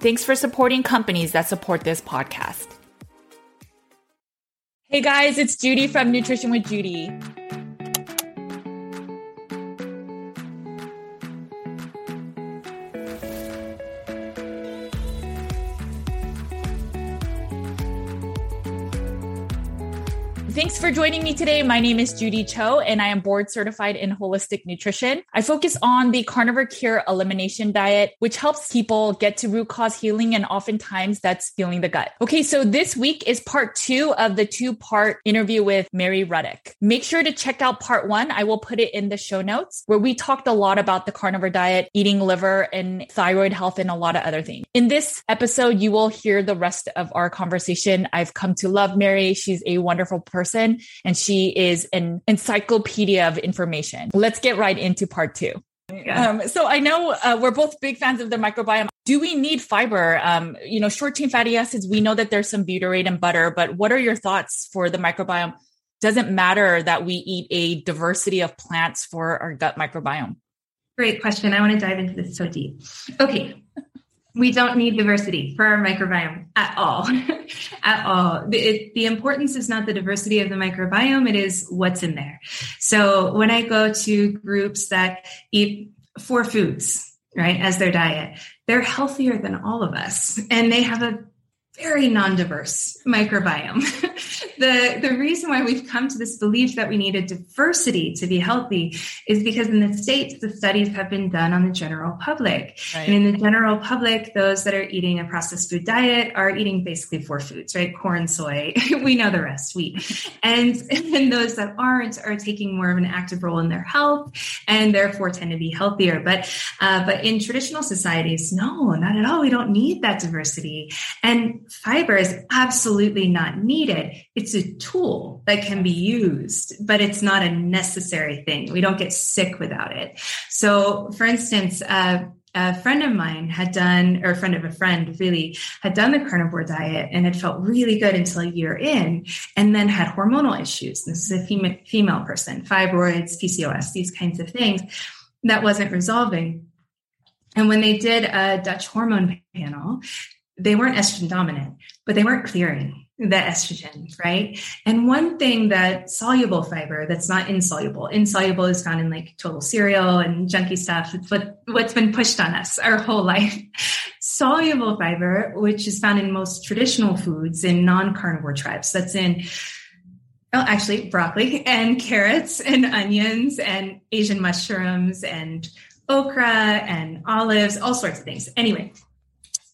Thanks for supporting companies that support this podcast. Hey guys, it's Judy from Nutrition with Judy. Thanks for joining me today. My name is Judy Cho, and I am board certified in holistic nutrition. I focus on the carnivore cure elimination diet, which helps people get to root cause healing, and oftentimes that's healing the gut. Okay, so this week is part two of the two part interview with Mary Ruddick. Make sure to check out part one. I will put it in the show notes where we talked a lot about the carnivore diet, eating liver, and thyroid health, and a lot of other things. In this episode, you will hear the rest of our conversation. I've come to love Mary. She's a wonderful person person and she is an encyclopedia of information. Let's get right into part two. Yeah. Um, so I know uh, we're both big fans of the microbiome. Do we need fiber? Um, you know, short chain fatty acids. We know that there's some butyrate and butter, but what are your thoughts for the microbiome? Doesn't matter that we eat a diversity of plants for our gut microbiome. Great question. I want to dive into this so deep. Okay, we don't need diversity for our microbiome at all at all. The, it, the, importance is not the diversity of the microbiome it is what's in there. So when i go to groups that eat four foods right as their diet they're healthier than all of us and they have a very non-diverse microbiome. the, the reason why we've come to this belief that we need a diversity to be healthy is because in the States, the studies have been done on the general public. Right. And in the general public, those that are eating a processed food diet are eating basically four foods, right? Corn, soy, we know the rest, wheat. And, and those that aren't are taking more of an active role in their health and therefore tend to be healthier. But, uh, but in traditional societies, no, not at all. We don't need that diversity. And fiber is absolutely not needed. It's a tool that can be used, but it's not a necessary thing. We don't get sick without it. So, for instance, uh, a friend of mine had done, or a friend of a friend really had done the carnivore diet and had felt really good until a year in, and then had hormonal issues. This is a female, female person, fibroids, PCOS, these kinds of things that wasn't resolving. And when they did a Dutch hormone panel, they weren't estrogen dominant, but they weren't clearing the estrogen, right? And one thing that soluble fiber that's not insoluble, insoluble is found in like total cereal and junky stuff. It's what, what's been pushed on us our whole life. Soluble fiber, which is found in most traditional foods in non-carnivore tribes, that's in Oh, actually, broccoli and carrots and onions and Asian mushrooms and okra and olives, all sorts of things. Anyway,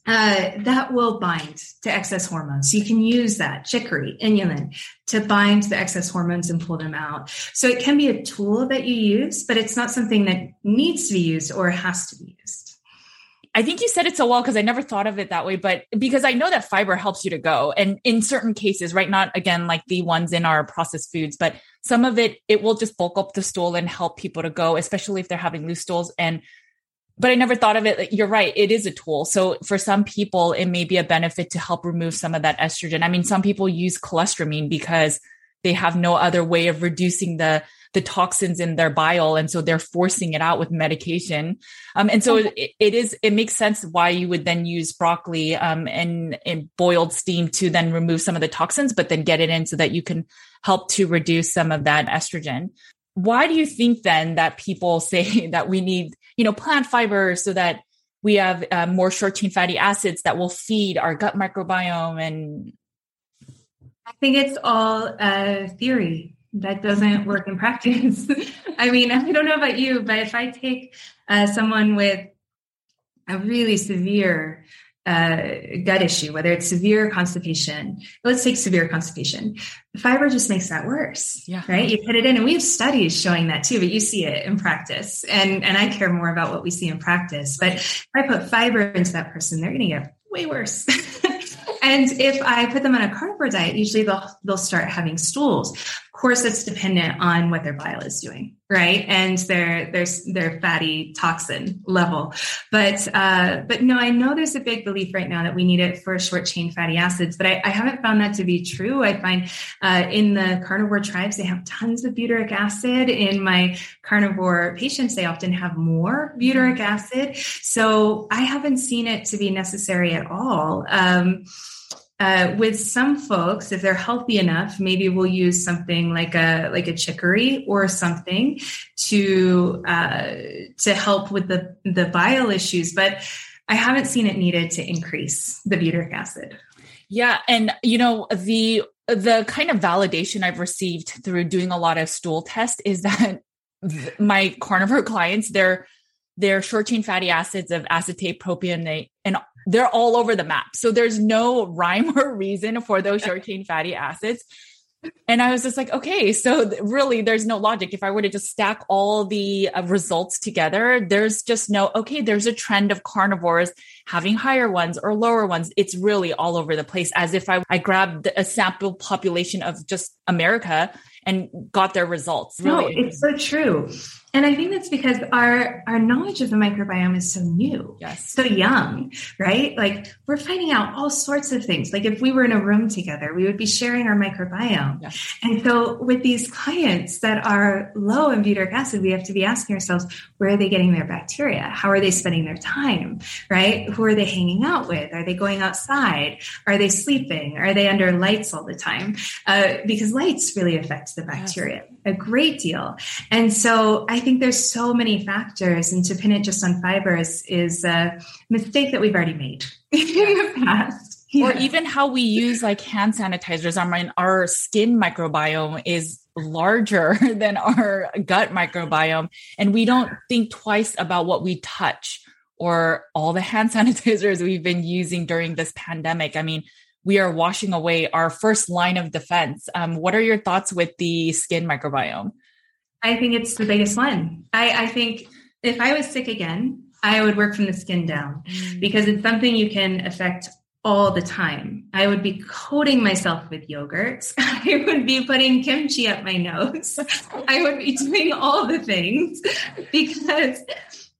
uh, that will bind to excess hormones. You can use that chicory, inulin, to bind the excess hormones and pull them out. So it can be a tool that you use, but it's not something that needs to be used or has to be used. I think you said it so well because I never thought of it that way, but because I know that fiber helps you to go. And in certain cases, right? Not again like the ones in our processed foods, but some of it, it will just bulk up the stool and help people to go, especially if they're having loose stools. And but I never thought of it. You're right. It is a tool. So for some people, it may be a benefit to help remove some of that estrogen. I mean, some people use cholestyramine because they have no other way of reducing the the toxins in their bile. And so they're forcing it out with medication. Um, and so it, it is, it makes sense why you would then use broccoli, um, and, and boiled steam to then remove some of the toxins, but then get it in so that you can help to reduce some of that estrogen. Why do you think then that people say that we need, you know, plant fibers so that we have uh, more short chain fatty acids that will feed our gut microbiome and I think it's all a theory that doesn't work in practice. I mean, I don't know about you, but if I take uh, someone with a really severe uh, gut issue, whether it's severe constipation, let's take severe constipation. Fiber just makes that worse, yeah. right? You put it in, and we have studies showing that too, but you see it in practice. And and I care more about what we see in practice. But if I put fiber into that person, they're going to get way worse. and if I put them on a carnivore diet, usually they'll they'll start having stools course, it's dependent on what their bile is doing, right, and their their their fatty toxin level. But uh, but no, I know there's a big belief right now that we need it for short chain fatty acids, but I, I haven't found that to be true. I find uh, in the carnivore tribes they have tons of butyric acid. In my carnivore patients, they often have more butyric acid. So I haven't seen it to be necessary at all. Um, uh, with some folks, if they're healthy enough, maybe we'll use something like a like a chicory or something to uh, to help with the the bile issues. But I haven't seen it needed to increase the butyric acid. Yeah, and you know the the kind of validation I've received through doing a lot of stool tests is that my carnivore clients, their their short chain fatty acids of acetate, propionate, and they're all over the map. So there's no rhyme or reason for those short chain fatty acids. And I was just like, okay, so really there's no logic. If I were to just stack all the uh, results together, there's just no, okay, there's a trend of carnivores having higher ones or lower ones. It's really all over the place as if I, I grabbed a sample population of just America and got their results. Really. No, it's so true. And I think that's because our our knowledge of the microbiome is so new, yes, so young, right? Like we're finding out all sorts of things. Like if we were in a room together, we would be sharing our microbiome. Yes. And so with these clients that are low in butyric acid, we have to be asking ourselves, where are they getting their bacteria? How are they spending their time? Right? Who are they hanging out with? Are they going outside? Are they sleeping? Are they under lights all the time? Uh, because lights really affect the bacteria yes. A great deal. And so I think there's so many factors, and to pin it just on fibers is a mistake that we've already made in the past. Yeah. Or even how we use like hand sanitizers. I mean, our skin microbiome is larger than our gut microbiome, and we don't think twice about what we touch or all the hand sanitizers we've been using during this pandemic. I mean, we are washing away our first line of defense. Um, what are your thoughts with the skin microbiome? I think it's the biggest one. I, I think if I was sick again, I would work from the skin down mm. because it's something you can affect all the time. I would be coating myself with yogurts. I would be putting kimchi up my nose. I would be doing all the things because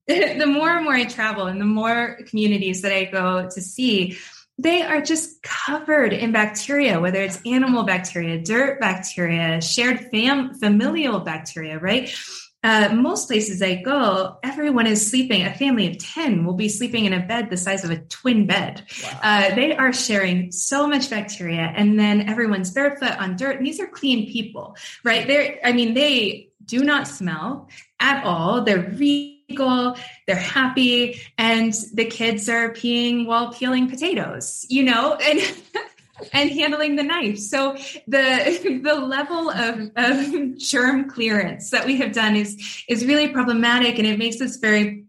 the more and more I travel and the more communities that I go to see, they are just covered in bacteria, whether it's animal bacteria, dirt bacteria, shared fam- familial bacteria, right? Uh, most places I go, everyone is sleeping. A family of 10 will be sleeping in a bed the size of a twin bed. Wow. Uh, they are sharing so much bacteria, and then everyone's barefoot on dirt. And these are clean people, right? They're, I mean, they do not smell at all. They're really they're happy, and the kids are peeing while peeling potatoes, you know, and and handling the knife. So the the level of, of germ clearance that we have done is is really problematic and it makes us very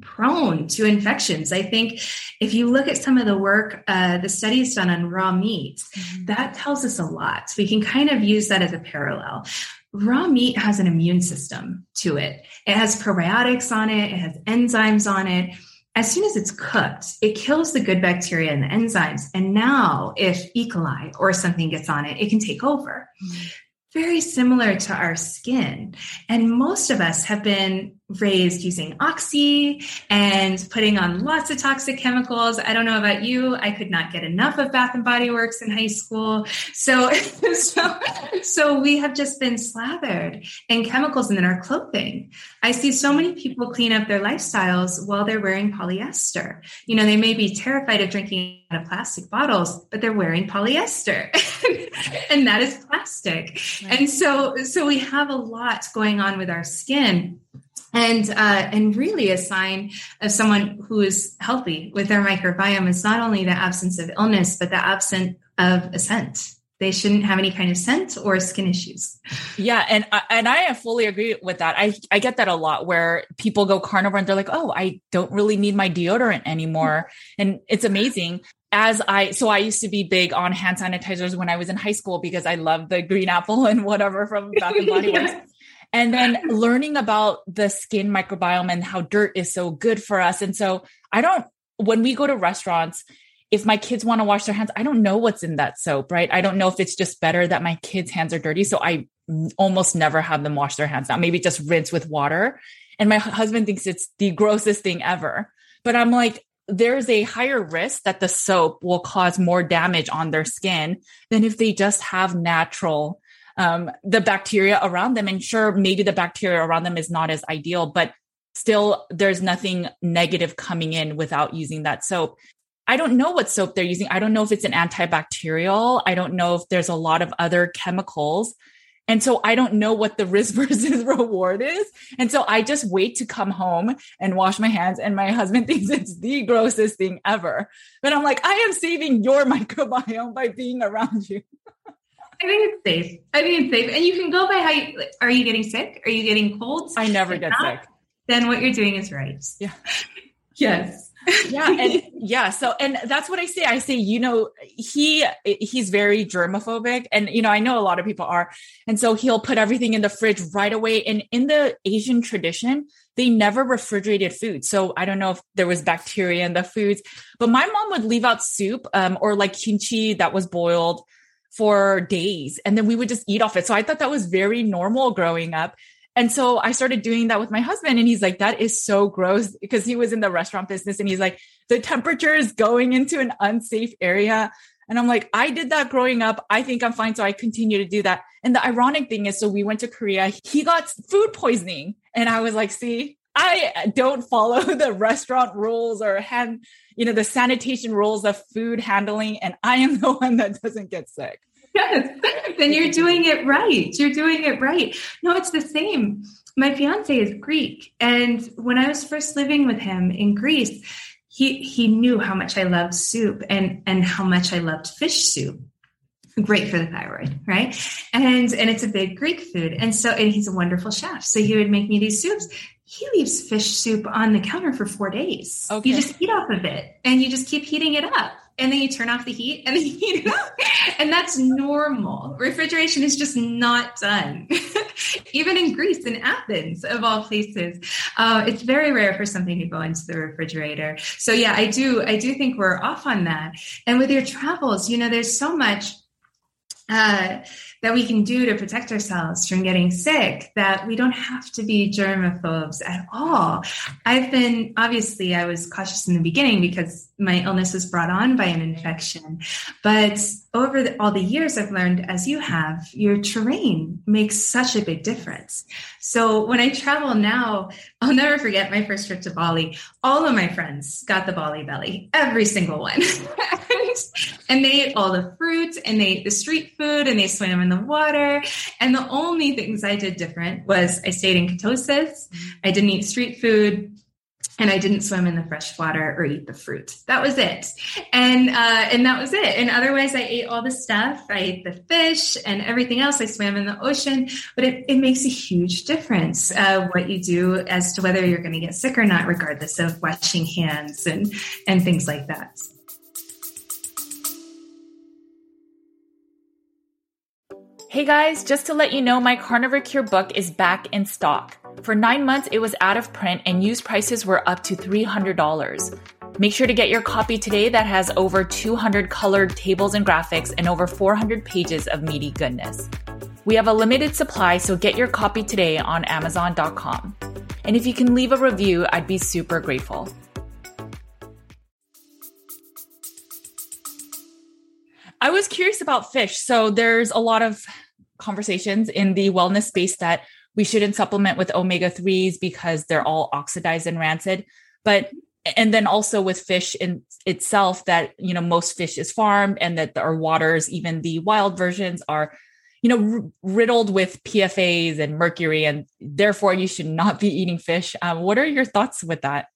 prone to infections. I think if you look at some of the work, uh, the studies done on raw meat, mm-hmm. that tells us a lot. We can kind of use that as a parallel raw meat has an immune system to it. It has probiotics on it, it has enzymes on it. As soon as it's cooked, it kills the good bacteria and the enzymes. And now, if E. coli or something gets on it, it can take over. Mm-hmm. Very similar to our skin. And most of us have been raised using oxy and putting on lots of toxic chemicals. I don't know about you. I could not get enough of Bath and Body Works in high school. So, so, so we have just been slathered in chemicals and in our clothing. I see so many people clean up their lifestyles while they're wearing polyester. You know, they may be terrified of drinking out of plastic bottles, but they're wearing polyester and that is plastic. Right. And so, so we have a lot going on with our skin and uh, and really a sign of someone who is healthy with their microbiome is not only the absence of illness but the absence of a scent they shouldn't have any kind of scent or skin issues. Yeah, and and I fully agree with that. I I get that a lot where people go carnivore and they're like, "Oh, I don't really need my deodorant anymore." And it's amazing. As I so I used to be big on hand sanitizers when I was in high school because I loved the green apple and whatever from Bath and Body Works. yeah and then learning about the skin microbiome and how dirt is so good for us. And so I don't, when we go to restaurants, if my kids want to wash their hands, I don't know what's in that soap, right? I don't know if it's just better that my kids' hands are dirty. So I almost never have them wash their hands now, maybe just rinse with water. And my husband thinks it's the grossest thing ever. But I'm like, there's a higher risk that the soap will cause more damage on their skin than if they just have natural um, the bacteria around them. And sure, maybe the bacteria around them is not as ideal, but still there's nothing negative coming in without using that soap. I don't know what soap they're using. I don't know if it's an antibacterial. I don't know if there's a lot of other chemicals. And so I don't know what the risk versus reward is. And so I just wait to come home and wash my hands. And my husband thinks it's the grossest thing ever. But I'm like, I am saving your microbiome by being around you. I think it's safe. I think it's safe. And you can go by how you are you getting sick? Are you getting colds? I never if get not, sick. Then what you're doing is right. Yeah. yes. yeah and yeah so and that's what i say i say you know he he's very germophobic and you know i know a lot of people are and so he'll put everything in the fridge right away and in the asian tradition they never refrigerated food so i don't know if there was bacteria in the foods but my mom would leave out soup um, or like kimchi that was boiled for days and then we would just eat off it. So I thought that was very normal growing up. And so I started doing that with my husband and he's like, that is so gross because he was in the restaurant business and he's like, the temperature is going into an unsafe area. And I'm like, I did that growing up. I think I'm fine. So I continue to do that. And the ironic thing is, so we went to Korea. He got food poisoning. And I was like, see, I don't follow the restaurant rules or hand, you know, the sanitation rules of food handling. And I am the one that doesn't get sick. Yes. Then you're doing it right. You're doing it right. No, it's the same. My fiance is Greek. And when I was first living with him in Greece, he he knew how much I loved soup and and how much I loved fish soup great for the thyroid, right? And and it's a big Greek food. And so and he's a wonderful chef. So he would make me these soups he leaves fish soup on the counter for four days. Okay. You just eat off of it and you just keep heating it up. And then you turn off the heat and then you heat it up. And that's normal. Refrigeration is just not done. Even in Greece, in Athens, of all places, uh, it's very rare for something to go into the refrigerator. So yeah, I do, I do think we're off on that. And with your travels, you know, there's so much uh, that we can do to protect ourselves from getting sick that we don't have to be germaphobes at all. I've been, obviously, I was cautious in the beginning because my illness was brought on by an infection. But over the, all the years, I've learned, as you have, your terrain makes such a big difference. So when I travel now, I'll never forget my first trip to Bali. All of my friends got the Bali belly, every single one. and they ate all the fruit and they ate the street food and they swam in the water. And the only things I did different was I stayed in ketosis. I didn't eat street food and I didn't swim in the fresh water or eat the fruit. That was it. And, uh, and that was it. And otherwise I ate all the stuff. I ate the fish and everything else. I swam in the ocean, but it, it makes a huge difference, uh, what you do as to whether you're going to get sick or not, regardless of washing hands and, and things like that. Hey guys, just to let you know, my Carnivore Cure book is back in stock. For nine months, it was out of print and used prices were up to $300. Make sure to get your copy today that has over 200 colored tables and graphics and over 400 pages of meaty goodness. We have a limited supply, so get your copy today on Amazon.com. And if you can leave a review, I'd be super grateful. I was curious about fish. So there's a lot of conversations in the wellness space that we shouldn't supplement with omega 3s because they're all oxidized and rancid. But and then also with fish in itself that you know most fish is farmed and that our waters even the wild versions are you know r- riddled with pfas and mercury and therefore you should not be eating fish um, what are your thoughts with that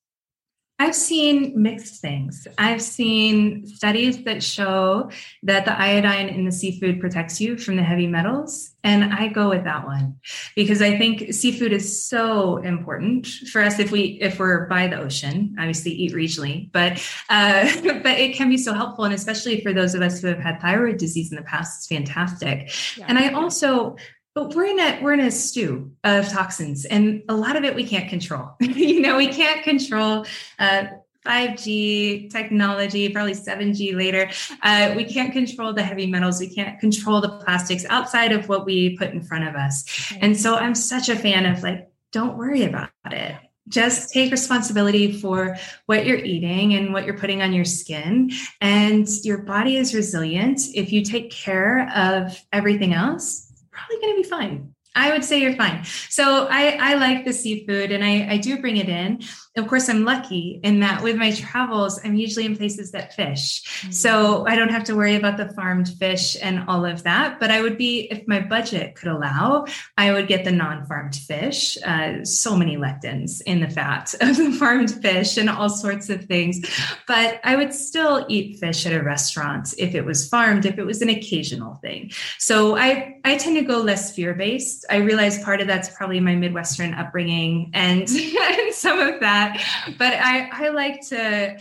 I've seen mixed things. I've seen studies that show that the iodine in the seafood protects you from the heavy metals. And I go with that one because I think seafood is so important for us if we if we're by the ocean, obviously eat regionally, but uh, but it can be so helpful. And especially for those of us who have had thyroid disease in the past, it's fantastic. Yeah. And I also but we're in a we're in a stew of toxins and a lot of it we can't control you know we can't control uh, 5G technology, probably 7G later. Uh, we can't control the heavy metals. We can't control the plastics outside of what we put in front of us. And so I'm such a fan of like, don't worry about it. Just take responsibility for what you're eating and what you're putting on your skin. And your body is resilient. If you take care of everything else, probably going to be fine. I would say you're fine. So I, I like the seafood and I, I do bring it in of course, I'm lucky in that with my travels, I'm usually in places that fish. Mm-hmm. So I don't have to worry about the farmed fish and all of that. But I would be, if my budget could allow, I would get the non farmed fish. Uh, so many lectins in the fat of the farmed fish and all sorts of things. But I would still eat fish at a restaurant if it was farmed, if it was an occasional thing. So I, I tend to go less fear based. I realize part of that's probably my Midwestern upbringing and, and some of that. But I, I like to,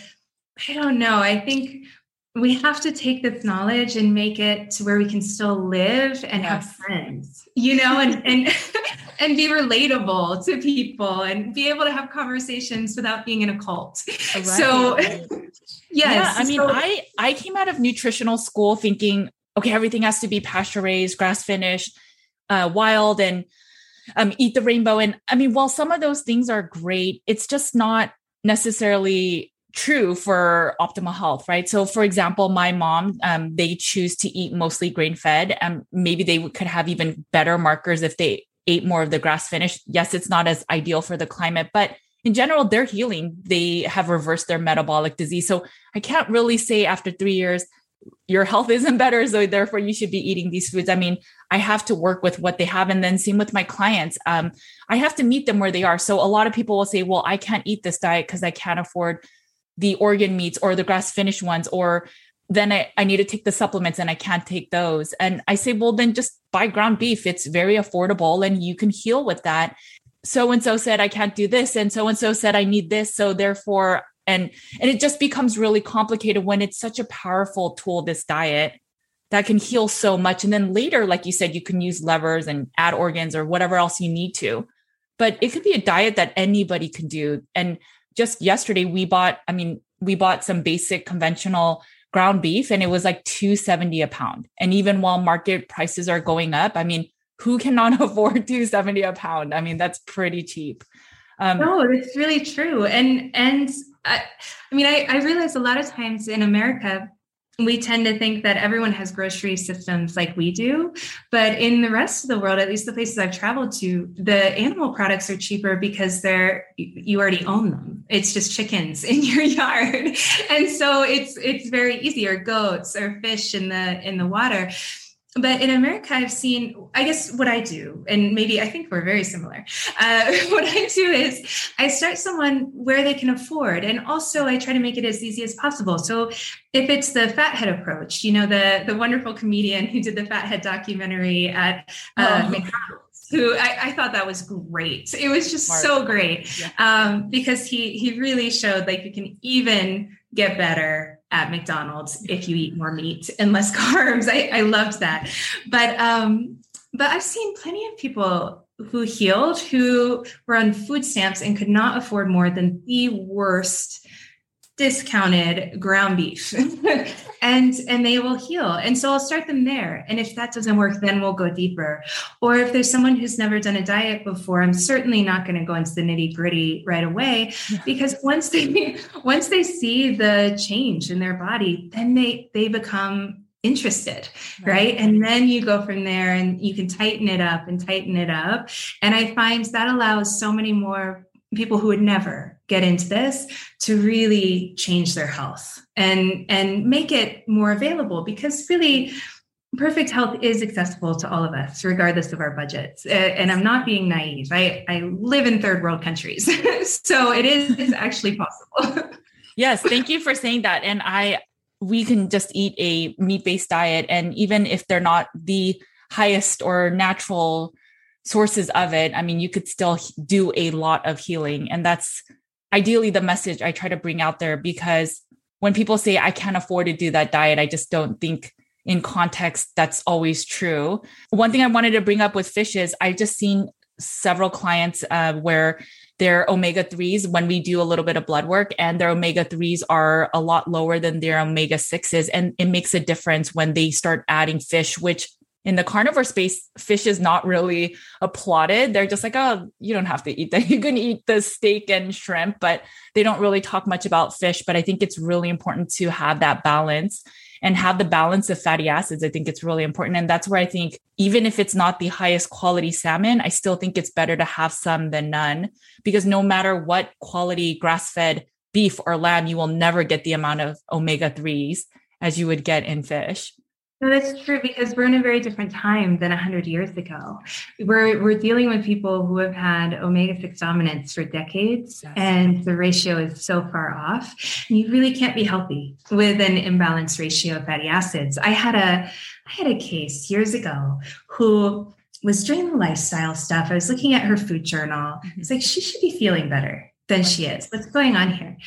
I don't know. I think we have to take this knowledge and make it to where we can still live and yes. have friends, you know, and and and be relatable to people and be able to have conversations without being in a cult. Right. So yes. Yeah, I mean, so, I I came out of nutritional school thinking, okay, everything has to be pasture raised, grass finished, uh, wild, and um, eat the rainbow. And I mean, while some of those things are great, it's just not necessarily true for optimal health, right? So, for example, my mom, um, they choose to eat mostly grain fed, and maybe they could have even better markers if they ate more of the grass finished. Yes, it's not as ideal for the climate, but in general, they're healing. They have reversed their metabolic disease. So, I can't really say after three years, your health isn't better. So, therefore, you should be eating these foods. I mean, I have to work with what they have. And then same with my clients. Um, I have to meet them where they are. So a lot of people will say, well, I can't eat this diet because I can't afford the organ meats or the grass finished ones, or then I, I need to take the supplements and I can't take those. And I say, well, then just buy ground beef. It's very affordable and you can heal with that. So and so said I can't do this, and so and so said I need this. So therefore, and and it just becomes really complicated when it's such a powerful tool, this diet that can heal so much. And then later, like you said, you can use levers and add organs or whatever else you need to. But it could be a diet that anybody can do. And just yesterday, we bought, I mean, we bought some basic conventional ground beef and it was like 270 a pound. And even while market prices are going up, I mean, who cannot afford 270 a pound? I mean, that's pretty cheap. Um, no, it's really true. And, and I, I mean, I, I realize a lot of times in America, we tend to think that everyone has grocery systems like we do. But in the rest of the world, at least the places I've traveled to, the animal products are cheaper because they're you already own them. It's just chickens in your yard. And so it's it's very easy, or goats or fish in the in the water but in America, I've seen, I guess what I do, and maybe I think we're very similar. Uh, what I do is I start someone where they can afford, and also I try to make it as easy as possible. So if it's the fathead approach, you know, the the wonderful comedian who did the fathead documentary at uh, oh. McDonald's who I, I, thought that was great. It was just Smart. so great yeah. um, because he he really showed like you can even get better at McDonald's if you eat more meat and less carbs. I, I loved that. But um, but I've seen plenty of people who healed who were on food stamps and could not afford more than the worst discounted ground beef. and and they will heal. And so i'll start them there. And if that doesn't work then we'll go deeper. Or if there's someone who's never done a diet before i'm certainly not going to go into the nitty gritty right away because once they once they see the change in their body then they they become interested right. right? And then you go from there and you can tighten it up and tighten it up. And i find that allows so many more people who would never get into this to really change their health and and make it more available because really perfect health is accessible to all of us regardless of our budgets. And i'm not being naive. I, I live in third world countries so it is it's actually possible. Yes thank you for saying that. And i we can just eat a meat-based diet and even if they're not the highest or natural sources of it, I mean, you could still do a lot of healing. And that's ideally the message I try to bring out there because when people say, I can't afford to do that diet, I just don't think in context that's always true. One thing I wanted to bring up with fish is I've just seen several clients uh, where their omega 3s when we do a little bit of blood work and their omega 3s are a lot lower than their omega 6s and it makes a difference when they start adding fish which in the carnivore space, fish is not really applauded. They're just like, oh, you don't have to eat that. You can eat the steak and shrimp, but they don't really talk much about fish. But I think it's really important to have that balance and have the balance of fatty acids. I think it's really important. And that's where I think, even if it's not the highest quality salmon, I still think it's better to have some than none because no matter what quality grass fed beef or lamb, you will never get the amount of omega 3s as you would get in fish. No, that's true because we're in a very different time than 100 years ago. We're, we're dealing with people who have had omega 6 dominance for decades, yes. and the ratio is so far off. You really can't be healthy with an imbalanced ratio of fatty acids. I had a I had a case years ago who was doing the lifestyle stuff. I was looking at her food journal. Mm-hmm. It's like she should be feeling better than she is. What's going on here?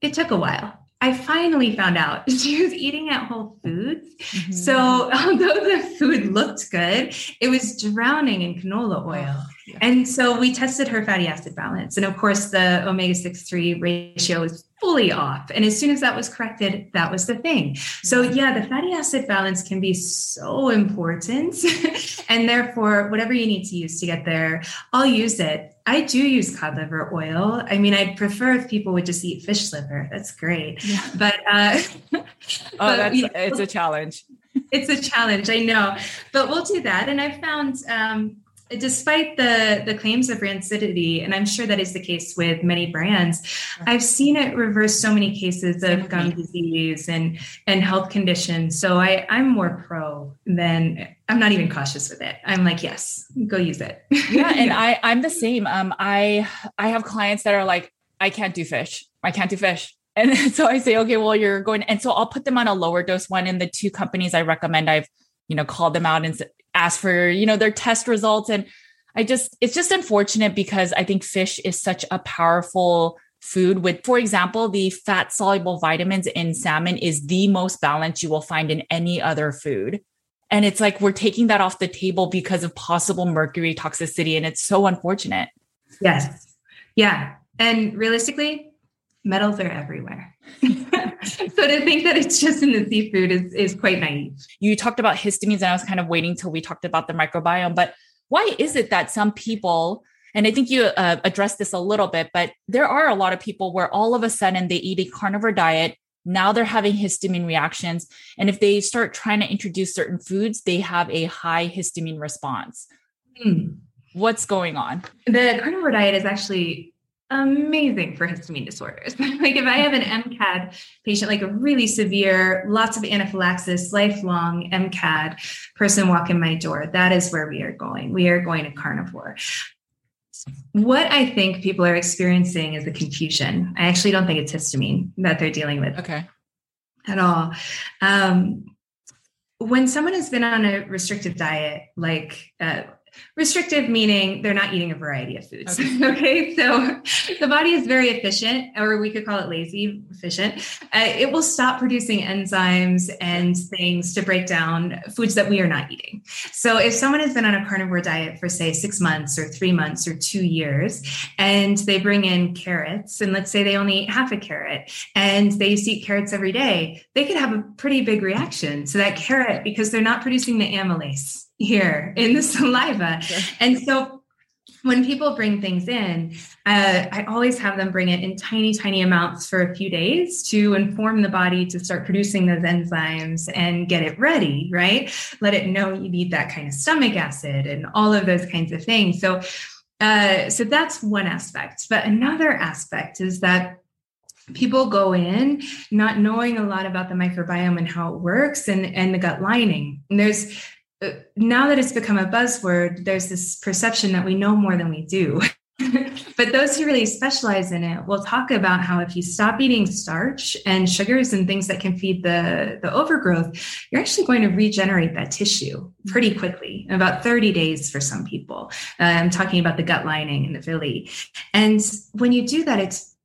It took a while I finally found out she was eating at Whole Foods. Mm-hmm. So although the food looked good, it was drowning in canola oil. Oh, yeah. And so we tested her fatty acid balance. And of course, the omega 6 3 ratio was fully off. And as soon as that was corrected, that was the thing. So, yeah, the fatty acid balance can be so important. and therefore, whatever you need to use to get there, I'll use it. I do use cod liver oil. I mean, I'd prefer if people would just eat fish liver. That's great. Yeah. But, uh, oh, but, that's, you know, it's a challenge. It's a challenge, I know. But we'll do that. And I found, um, despite the the claims of rancidity and i'm sure that is the case with many brands i've seen it reverse so many cases of gum disease and and health conditions. So i i'm more pro than i'm not even cautious with it. I'm like yes go use it. Yeah and i i'm the same. Um i i have clients that are like i can't do fish. I can't do fish. And so i say okay well you're going and so i'll put them on a lower dose one in the two companies i recommend i've you know called them out and ask for, you know, their test results. And I just, it's just unfortunate because I think fish is such a powerful food with, for example, the fat soluble vitamins in salmon is the most balanced you will find in any other food. And it's like we're taking that off the table because of possible mercury toxicity. And it's so unfortunate. Yes. Yeah. And realistically, metals are everywhere. so to think that it's just in the seafood is, is quite naive. You talked about histamines, and I was kind of waiting till we talked about the microbiome. But why is it that some people, and I think you uh, addressed this a little bit, but there are a lot of people where all of a sudden they eat a carnivore diet. Now they're having histamine reactions. And if they start trying to introduce certain foods, they have a high histamine response. Hmm. What's going on? The carnivore diet is actually amazing for histamine disorders. like if I have an MCAD patient, like a really severe, lots of anaphylaxis, lifelong MCAD person walk in my door, that is where we are going. We are going to carnivore. What I think people are experiencing is a confusion. I actually don't think it's histamine that they're dealing with. Okay. At all. Um, when someone has been on a restrictive diet, like uh, restrictive meaning they're not eating a variety of foods. Okay. okay? So the body is very efficient, or we could call it lazy efficient. Uh, it will stop producing enzymes and things to break down foods that we are not eating. So if someone has been on a carnivore diet for, say, six months or three months or two years, and they bring in carrots, and let's say they only eat half a carrot and they used to eat carrots every day, they could have a pretty big reaction to that carrot because they're not producing the amylase here in the saliva. And so when people bring things in, uh, I always have them bring it in tiny, tiny amounts for a few days to inform the body to start producing those enzymes and get it ready, right? Let it know you need that kind of stomach acid and all of those kinds of things. So, uh, so that's one aspect. But another aspect is that people go in not knowing a lot about the microbiome and how it works and, and the gut lining. And there's now that it's become a buzzword, there's this perception that we know more than we do. but those who really specialize in it will talk about how if you stop eating starch and sugars and things that can feed the, the overgrowth, you're actually going to regenerate that tissue pretty quickly, about 30 days for some people. Uh, I'm talking about the gut lining and the villi. And when you do that, it's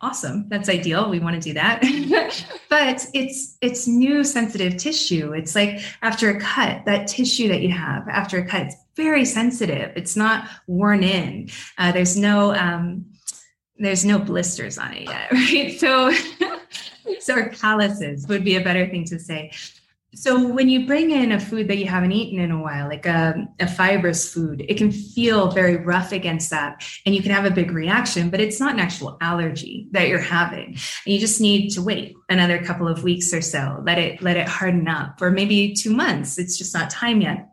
awesome. That's ideal. We want to do that. But it's it's new sensitive tissue. It's like after a cut that tissue that you have after a cut it's very sensitive. It's not worn in. Uh, there's no um, there's no blisters on it yet right? So so calluses would be a better thing to say so when you bring in a food that you haven't eaten in a while, like a, a, fibrous food, it can feel very rough against that, and you can have a big reaction. But it's not an actual allergy that you're having, and you just need to wait another couple of weeks or so, let it let it harden up, or maybe two months. It's just not time yet.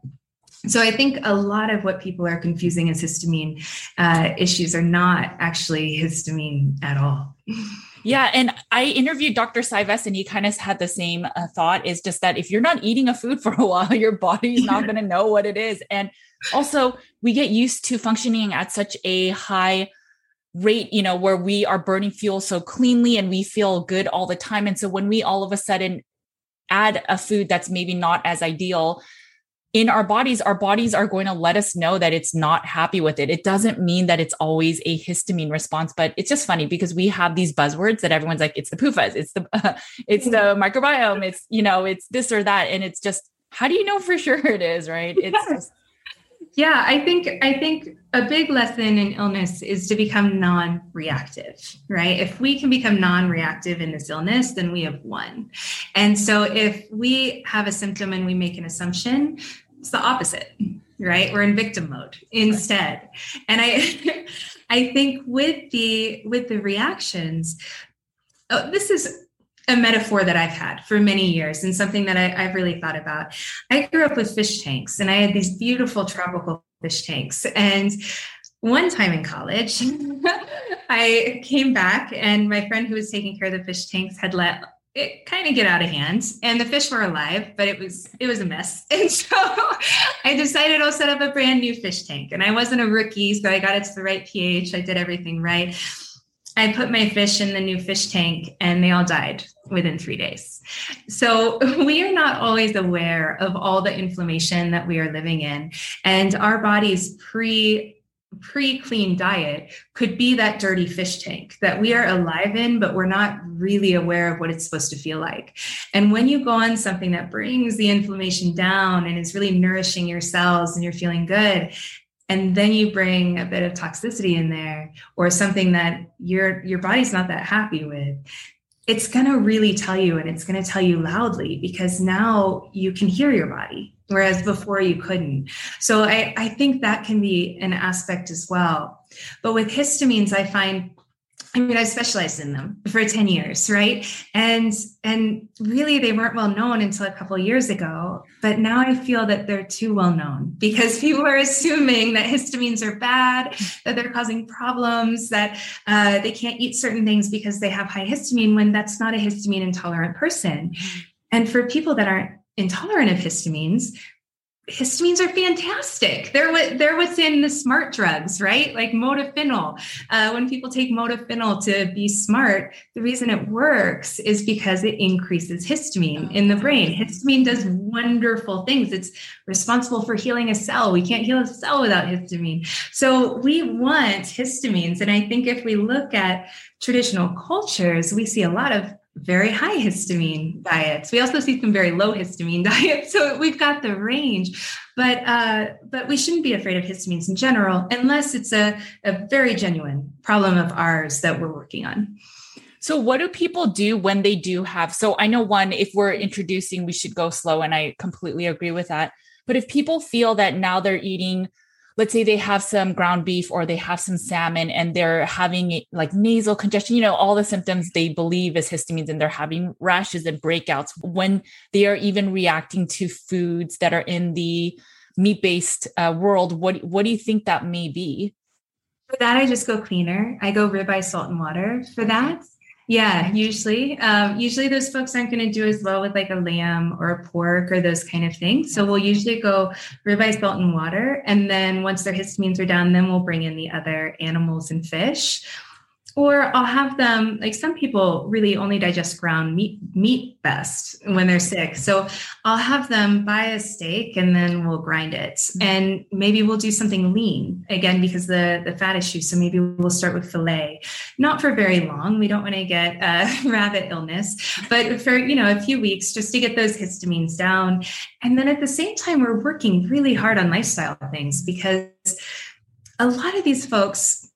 So I think a lot of what people are confusing as histamine uh, issues are not actually histamine at all. Yeah. And I interviewed Dr. Saives and he kind of had the same uh, thought is just that if you're not eating a food for a while, your body's not going to know what it is. And also, we get used to functioning at such a high rate, you know, where we are burning fuel so cleanly and we feel good all the time. And so when we all of a sudden add a food that's maybe not as ideal, in our bodies, our bodies are going to let us know that it's not happy with it. It doesn't mean that it's always a histamine response, but it's just funny because we have these buzzwords that everyone's like, it's the PUFAs, it's the, uh, it's the microbiome, it's, you know, it's this or that. And it's just, how do you know for sure it is, right? It's just, yeah, I think I think a big lesson in illness is to become non-reactive, right? If we can become non-reactive in this illness, then we have won. And so if we have a symptom and we make an assumption, it's the opposite, right? We're in victim mode instead. And I I think with the with the reactions, oh, this is a metaphor that I've had for many years and something that I, have really thought about. I grew up with fish tanks and I had these beautiful tropical fish tanks. And one time in college, I came back and my friend who was taking care of the fish tanks had let it kind of get out of hand and the fish were alive but it was it was a mess and so i decided i'll set up a brand new fish tank and i wasn't a rookie so i got it to the right ph i did everything right I put my fish in the new fish tank and they all died within three days. So we are not always aware of all the inflammation that we are living in. And our body's pre pre clean diet could be that dirty fish tank that we are alive in, but we're not really aware of what it's supposed to feel like. And when you go on something that brings the inflammation down and is really nourishing your cells and you're feeling good, and then you bring a bit of toxicity in there or something that your your body's not that happy with it's going to really tell you and it's going to tell you loudly because now you can hear your body whereas before you couldn't. So i i think that can be an aspect as well. But with histamines i find I mean, I specialized in them for 10 years, right? And and really they weren't well known until a couple of years ago. But now I feel that they're too well known because people are assuming that histamines are bad, that they're causing problems, that uh, they can't eat certain things because they have high histamine when that's not a histamine intolerant person. And for people that aren't intolerant of histamines, histamines are fantastic. They're what they're what's in the smart drugs, right? Like modafinil. Uh, when people take modafinil to be smart, the reason it works is because it increases histamine in the brain. Histamine does wonderful things. It's responsible for healing a cell. We can't heal a cell without histamine. So we want histamines, and I think if we look at traditional cultures, we see a lot of very high histamine diets. We also see some very low histamine diets. So we've got the range, but uh, but we shouldn't be afraid of histamines in general, unless it's a, a very genuine problem of ours that we're working on. So, what do people do when they do have? So, I know one, if we're introducing, we should go slow, and I completely agree with that. But if people feel that now they're eating let's say they have some ground beef or they have some salmon and they're having like nasal congestion, you know, all the symptoms they believe is histamines and they're having rashes and breakouts when they are even reacting to foods that are in the meat based uh, world. What, what do you think that may be? For that, I just go cleaner. I go ribeye salt and water for that. Yeah, usually. Um, usually those folks aren't going to do as well with like a lamb or a pork or those kind of things. So we'll usually go ribeye, salt, and water. And then once their histamines are down, then we'll bring in the other animals and fish or I'll have them like some people really only digest ground meat meat best when they're sick. So I'll have them buy a steak and then we'll grind it. Mm-hmm. And maybe we'll do something lean again because the the fat issue. So maybe we'll start with filet, not for very long. We don't want to get uh, rabbit illness, but for you know a few weeks just to get those histamines down. And then at the same time, we're working really hard on lifestyle things because a lot of these folks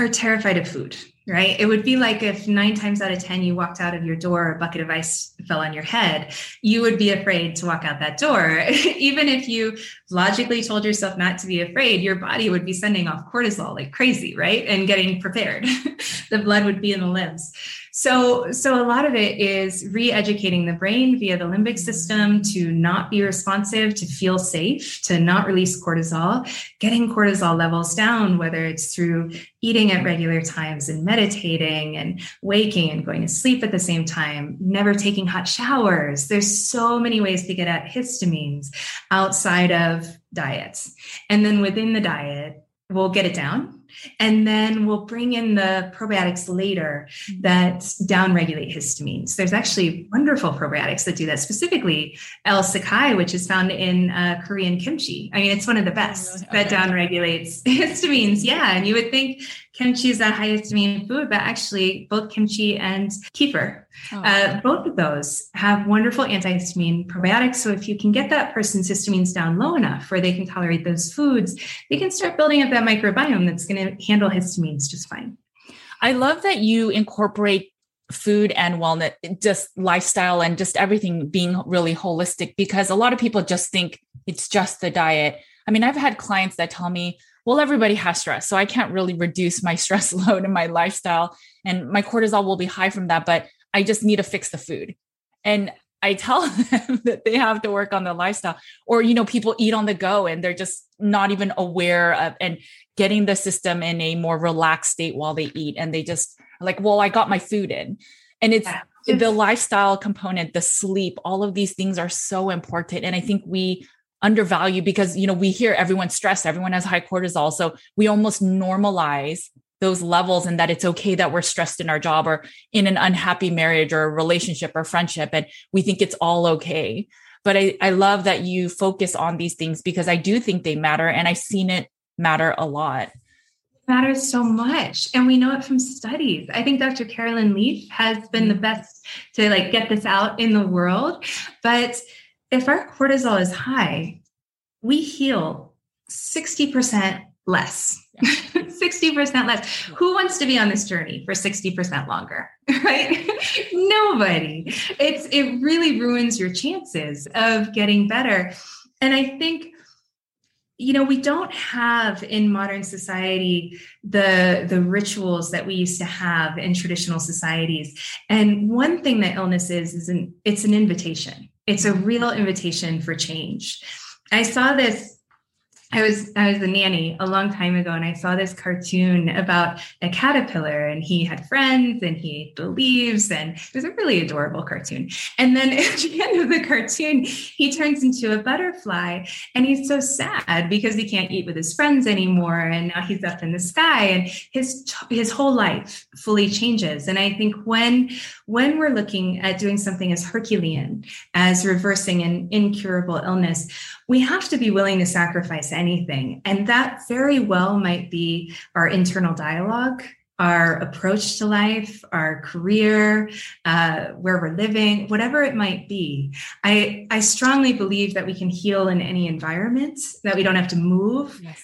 are terrified of food, right? It would be like if nine times out of 10 you walked out of your door, a bucket of ice fell on your head, you would be afraid to walk out that door. Even if you logically told yourself not to be afraid, your body would be sending off cortisol like crazy, right? And getting prepared. the blood would be in the limbs. So, so a lot of it is re-educating the brain via the limbic mm-hmm. system to not be responsive, to feel safe, to not release cortisol, getting cortisol levels down, whether it's through eating at regular times and meditating and waking and going to sleep at the same time, never taking hot showers. There's so many ways to get at histamines outside of diets. And then within the diet, we'll get it down and then we'll bring in the probiotics later mm-hmm. that downregulate histamines. There's actually wonderful probiotics that do that, specifically L. sakei, which is found in uh, Korean kimchi. I mean, it's one of the best okay. that downregulates histamines. Yeah. And you would think kimchi is a high histamine food, but actually, both kimchi and kefir Oh. Uh, both of those have wonderful antihistamine probiotics. So if you can get that person's histamines down low enough where they can tolerate those foods, they can start building up that microbiome that's going to handle histamines just fine. I love that you incorporate food and wellness, just lifestyle and just everything being really holistic because a lot of people just think it's just the diet. I mean, I've had clients that tell me, well, everybody has stress. So I can't really reduce my stress load in my lifestyle and my cortisol will be high from that. But I just need to fix the food. And I tell them that they have to work on their lifestyle. Or, you know, people eat on the go and they're just not even aware of and getting the system in a more relaxed state while they eat. And they just like, well, I got my food in. And it's the lifestyle component, the sleep, all of these things are so important. And I think we undervalue because, you know, we hear everyone's stressed, everyone has high cortisol. So we almost normalize those levels and that it's okay that we're stressed in our job or in an unhappy marriage or relationship or friendship and we think it's all okay. But I, I love that you focus on these things because i do think they matter and i've seen it matter a lot. Matters so much and we know it from studies. I think dr carolyn leaf has been the mm. best to like get this out in the world but if our cortisol is high we heal 60% less 60% less. Who wants to be on this journey for 60% longer? Right? Nobody. It's it really ruins your chances of getting better. And I think you know we don't have in modern society the the rituals that we used to have in traditional societies and one thing that illness is is an it's an invitation it's a real invitation for change. I saw this I was I was a nanny a long time ago, and I saw this cartoon about a caterpillar, and he had friends, and he ate the leaves, and it was a really adorable cartoon. And then at the end of the cartoon, he turns into a butterfly, and he's so sad because he can't eat with his friends anymore, and now he's up in the sky, and his his whole life fully changes. And I think when when we're looking at doing something as Herculean as reversing an incurable illness, we have to be willing to sacrifice anything. And that very well might be our internal dialogue, our approach to life, our career, uh, where we're living, whatever it might be. I, I strongly believe that we can heal in any environment, that we don't have to move. Yes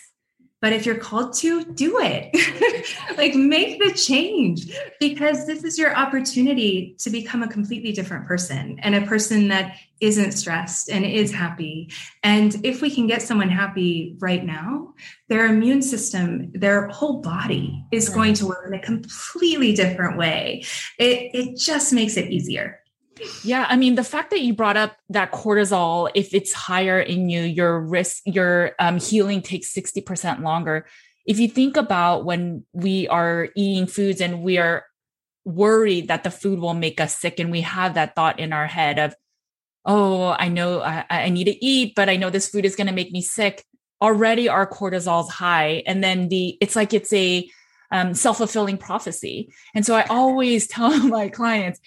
but if you're called to do it. Like make the change because this is your opportunity to become a completely different person and a person that isn't stressed and is happy. And if we can get someone happy right now their immune system their whole body is going to work in a completely different way. It, it just makes it easier yeah, I mean the fact that you brought up that cortisol, if it's higher in you, your risk, your um, healing takes sixty percent longer. If you think about when we are eating foods and we are worried that the food will make us sick, and we have that thought in our head of, "Oh, I know I, I need to eat, but I know this food is going to make me sick." Already, our cortisol's high, and then the it's like it's a um, self fulfilling prophecy. And so I always tell my clients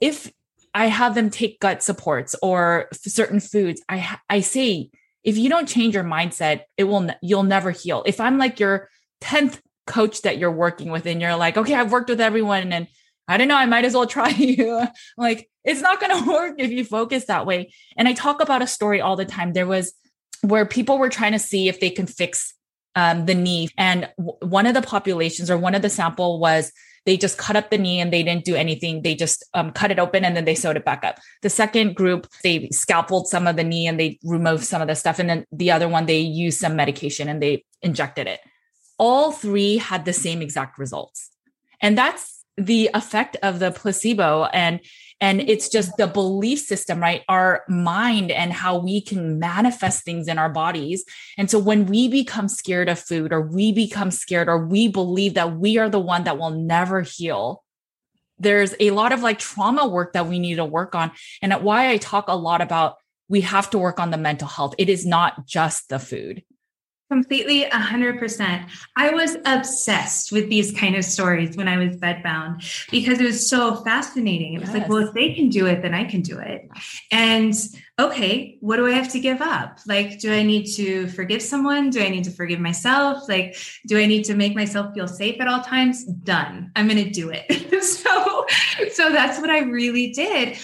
if I have them take gut supports or certain foods. I I say if you don't change your mindset, it will you'll never heal. If I'm like your 10th coach that you're working with and you're like, "Okay, I've worked with everyone and I don't know, I might as well try you." like it's not going to work if you focus that way. And I talk about a story all the time. There was where people were trying to see if they can fix um, the knee and w- one of the populations or one of the sample was they just cut up the knee and they didn't do anything. They just um, cut it open and then they sewed it back up. The second group, they scalpeled some of the knee and they removed some of the stuff. And then the other one, they used some medication and they injected it. All three had the same exact results. And that's the effect of the placebo. And and it's just the belief system right? Our mind and how we can manifest things in our bodies. And so when we become scared of food or we become scared or we believe that we are the one that will never heal there's a lot of like trauma work that we need to work on. And why i talk a lot about we have to work on the mental health. It is not just the food Completely 100%. I was obsessed with these kind of stories when I was bedbound because it was so fascinating. It was yes. like, well, if they can do it, then I can do it. And okay, what do I have to give up? Like, do I need to forgive someone? Do I need to forgive myself? Like, do I need to make myself feel safe at all times? Done. I'm going to do it. so, so that's what I really did.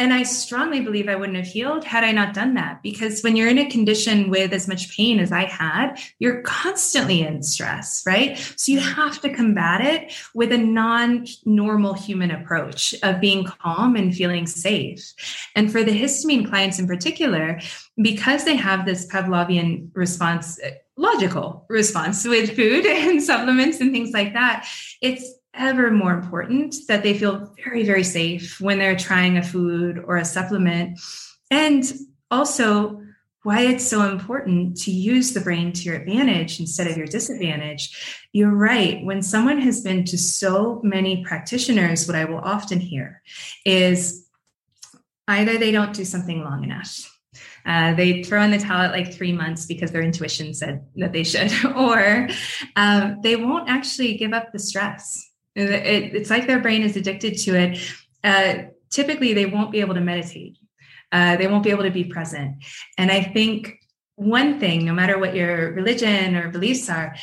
And I strongly believe I wouldn't have healed had I not done that. Because when you're in a condition with as much pain as I had, you're constantly in stress, right? So you have to combat it with a non normal human approach of being calm and feeling safe. And for the histamine clients in particular, because they have this Pavlovian response, logical response with food and supplements and things like that, it's ever more important that they feel very, very safe when they're trying a food or a supplement. And also, why it's so important to use the brain to your advantage instead of your disadvantage. You're right. When someone has been to so many practitioners, what I will often hear is either they don't do something long enough. Uh, they throw in the towel at like three months because their intuition said that they should, or um, they won't actually give up the stress it, it's like their brain is addicted to it. Uh, typically, they won't be able to meditate. Uh, they won't be able to be present. And I think one thing, no matter what your religion or beliefs are,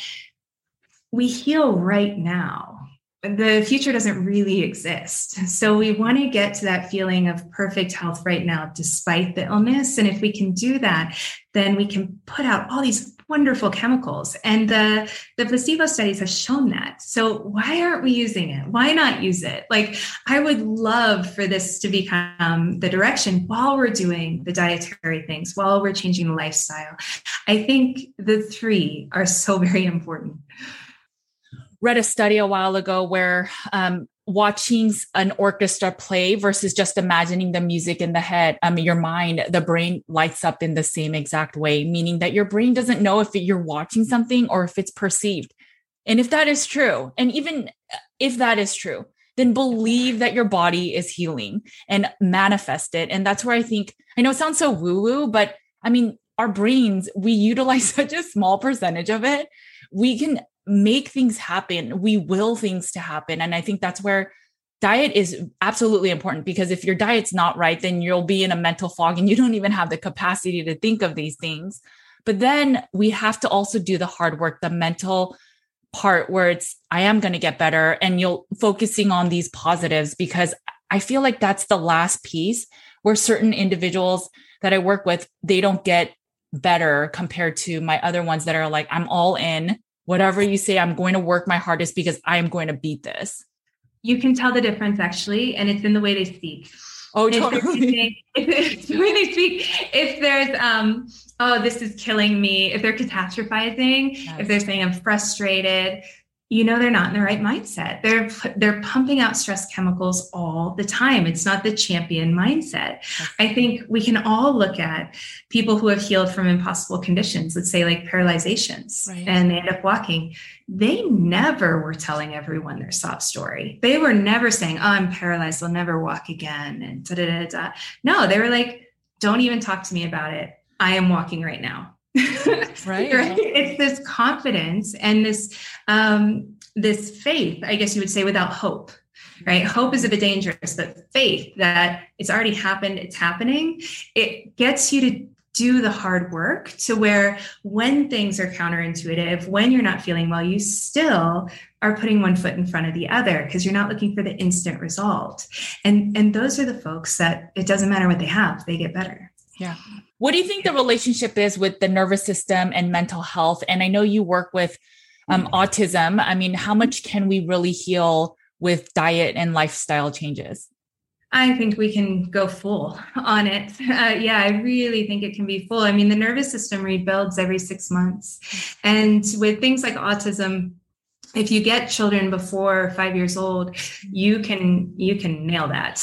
we heal right now. The future doesn't really exist. So we want to get to that feeling of perfect health right now, despite the illness. And if we can do that, then we can put out all these wonderful chemicals. And the, the placebo studies have shown that. So why aren't we using it? Why not use it? Like, I would love for this to become the direction while we're doing the dietary things, while we're changing the lifestyle. I think the three are so very important. Read a study a while ago where um, watching an orchestra play versus just imagining the music in the head, I mean, your mind, the brain lights up in the same exact way, meaning that your brain doesn't know if you're watching something or if it's perceived. And if that is true, and even uh, if that is true, then believe that your body is healing and manifest it. And that's where I think, I know it sounds so woo woo, but I mean, our brains, we utilize such a small percentage of it. We can make things happen. We will things to happen. And I think that's where diet is absolutely important because if your diet's not right, then you'll be in a mental fog and you don't even have the capacity to think of these things. But then we have to also do the hard work, the mental part where it's, I am going to get better and you'll focusing on these positives because I feel like that's the last piece where certain individuals that I work with, they don't get better compared to my other ones that are like, I'm all in whatever you say, I'm going to work my hardest because I am going to beat this. You can tell the difference actually, and it's in the way they speak. Oh, totally. If, the way they speak. If there's, um, oh, this is killing me. If they're catastrophizing, yes. if they're saying I'm frustrated, you know they're not in the right mindset. They're they're pumping out stress chemicals all the time. It's not the champion mindset. I think we can all look at people who have healed from impossible conditions let's say like paralyzations right. and they end up walking. They never were telling everyone their sob story. They were never saying oh i'm paralyzed. I'll never walk again and da da da da. No they were like don't even talk to me about it. I am walking right now right. right. It's this confidence and this um, this faith, I guess you would say, without hope. Right. Hope is a bit dangerous, but faith that it's already happened, it's happening, it gets you to do the hard work to where when things are counterintuitive, when you're not feeling well, you still are putting one foot in front of the other because you're not looking for the instant result. And and those are the folks that it doesn't matter what they have, they get better. Yeah. What do you think the relationship is with the nervous system and mental health? And I know you work with um, autism. I mean, how much can we really heal with diet and lifestyle changes? I think we can go full on it. Uh, yeah, I really think it can be full. I mean, the nervous system rebuilds every six months. And with things like autism, if you get children before five years old you can you can nail that